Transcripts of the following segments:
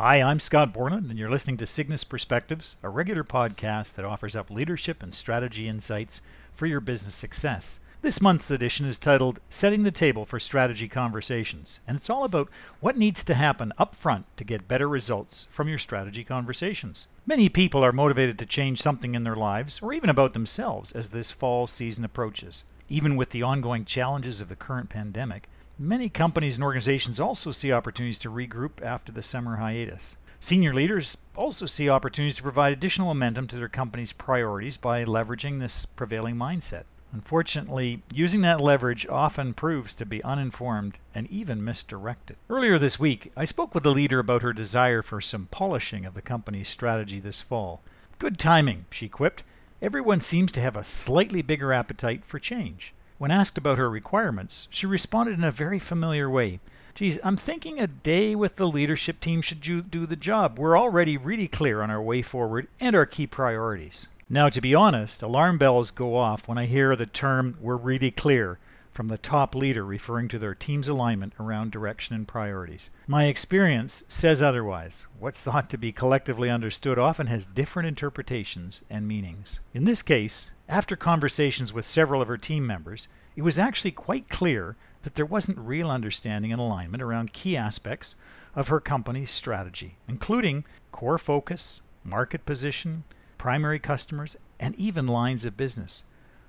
Hi, I'm Scott Borland, and you're listening to Cygnus Perspectives, a regular podcast that offers up leadership and strategy insights for your business success. This month's edition is titled Setting the Table for Strategy Conversations, and it's all about what needs to happen up front to get better results from your strategy conversations. Many people are motivated to change something in their lives or even about themselves as this fall season approaches. Even with the ongoing challenges of the current pandemic, many companies and organizations also see opportunities to regroup after the summer hiatus. Senior leaders also see opportunities to provide additional momentum to their company's priorities by leveraging this prevailing mindset. Unfortunately, using that leverage often proves to be uninformed and even misdirected. Earlier this week, I spoke with a leader about her desire for some polishing of the company's strategy this fall. Good timing, she quipped. Everyone seems to have a slightly bigger appetite for change. When asked about her requirements, she responded in a very familiar way. Geez, I'm thinking a day with the leadership team should do the job. We're already really clear on our way forward and our key priorities. Now, to be honest, alarm bells go off when I hear the term we're really clear from the top leader referring to their team's alignment around direction and priorities. My experience says otherwise. What's thought to be collectively understood often has different interpretations and meanings. In this case, after conversations with several of her team members, it was actually quite clear that there wasn't real understanding and alignment around key aspects of her company's strategy, including core focus, market position, primary customers, and even lines of business.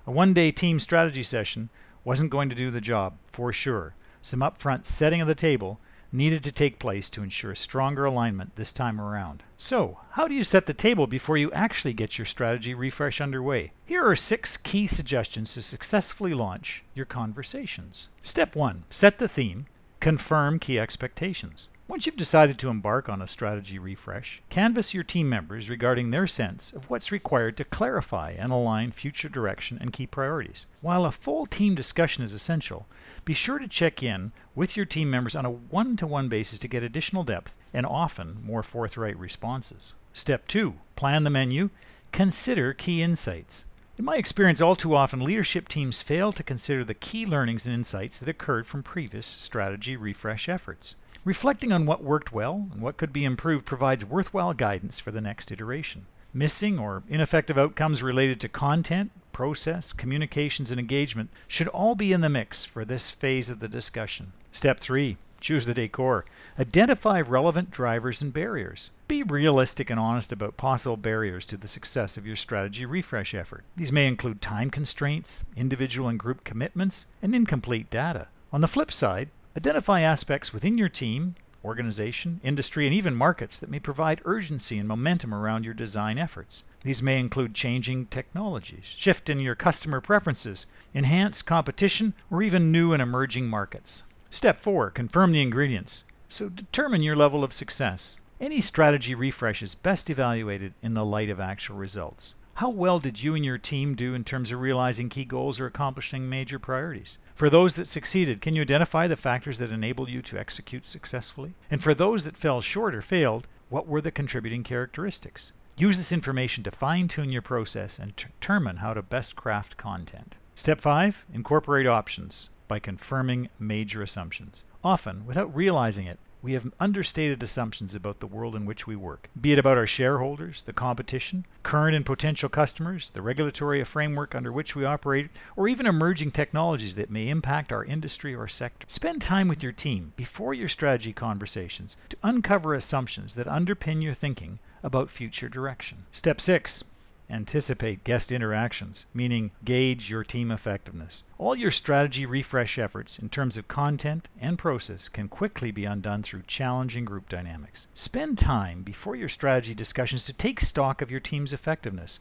A one day team strategy session wasn't going to do the job, for sure. Some upfront setting of the table needed to take place to ensure stronger alignment this time around. So, how do you set the table before you actually get your strategy refresh underway? Here are six key suggestions to successfully launch your conversations. Step 1 Set the theme, confirm key expectations. Once you've decided to embark on a strategy refresh, canvass your team members regarding their sense of what's required to clarify and align future direction and key priorities. While a full team discussion is essential, be sure to check in with your team members on a one to one basis to get additional depth and often more forthright responses. Step 2 Plan the menu. Consider key insights. In my experience, all too often, leadership teams fail to consider the key learnings and insights that occurred from previous strategy refresh efforts. Reflecting on what worked well and what could be improved provides worthwhile guidance for the next iteration. Missing or ineffective outcomes related to content, process, communications, and engagement should all be in the mix for this phase of the discussion. Step 3 Choose the decor. Identify relevant drivers and barriers. Be realistic and honest about possible barriers to the success of your strategy refresh effort. These may include time constraints, individual and group commitments, and incomplete data. On the flip side, Identify aspects within your team, organization, industry, and even markets that may provide urgency and momentum around your design efforts. These may include changing technologies, shift in your customer preferences, enhanced competition, or even new and emerging markets. Step 4 Confirm the ingredients. So determine your level of success. Any strategy refresh is best evaluated in the light of actual results. How well did you and your team do in terms of realizing key goals or accomplishing major priorities? For those that succeeded, can you identify the factors that enabled you to execute successfully? And for those that fell short or failed, what were the contributing characteristics? Use this information to fine tune your process and determine how to best craft content. Step 5 Incorporate options by confirming major assumptions. Often, without realizing it, we have understated assumptions about the world in which we work, be it about our shareholders, the competition, current and potential customers, the regulatory framework under which we operate, or even emerging technologies that may impact our industry or sector. Spend time with your team before your strategy conversations to uncover assumptions that underpin your thinking about future direction. Step 6 Anticipate guest interactions, meaning gauge your team effectiveness. All your strategy refresh efforts in terms of content and process can quickly be undone through challenging group dynamics. Spend time before your strategy discussions to take stock of your team's effectiveness,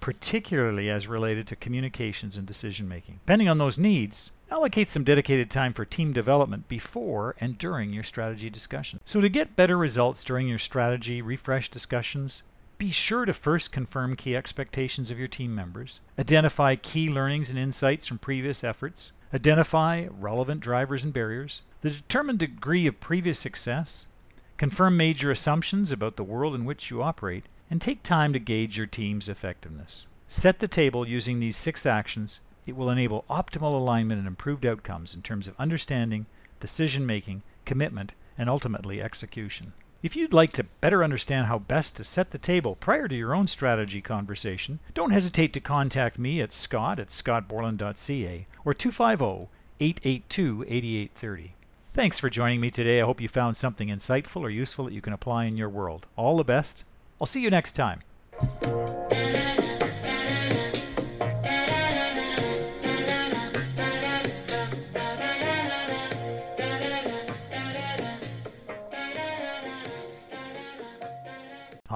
particularly as related to communications and decision making. Depending on those needs, allocate some dedicated time for team development before and during your strategy discussion. So, to get better results during your strategy refresh discussions, be sure to first confirm key expectations of your team members, identify key learnings and insights from previous efforts, identify relevant drivers and barriers, the determined degree of previous success, confirm major assumptions about the world in which you operate, and take time to gauge your team's effectiveness. Set the table using these six actions. It will enable optimal alignment and improved outcomes in terms of understanding, decision making, commitment, and ultimately execution. If you'd like to better understand how best to set the table prior to your own strategy conversation, don't hesitate to contact me at scott at scottborland.ca or 250 882 8830. Thanks for joining me today. I hope you found something insightful or useful that you can apply in your world. All the best. I'll see you next time.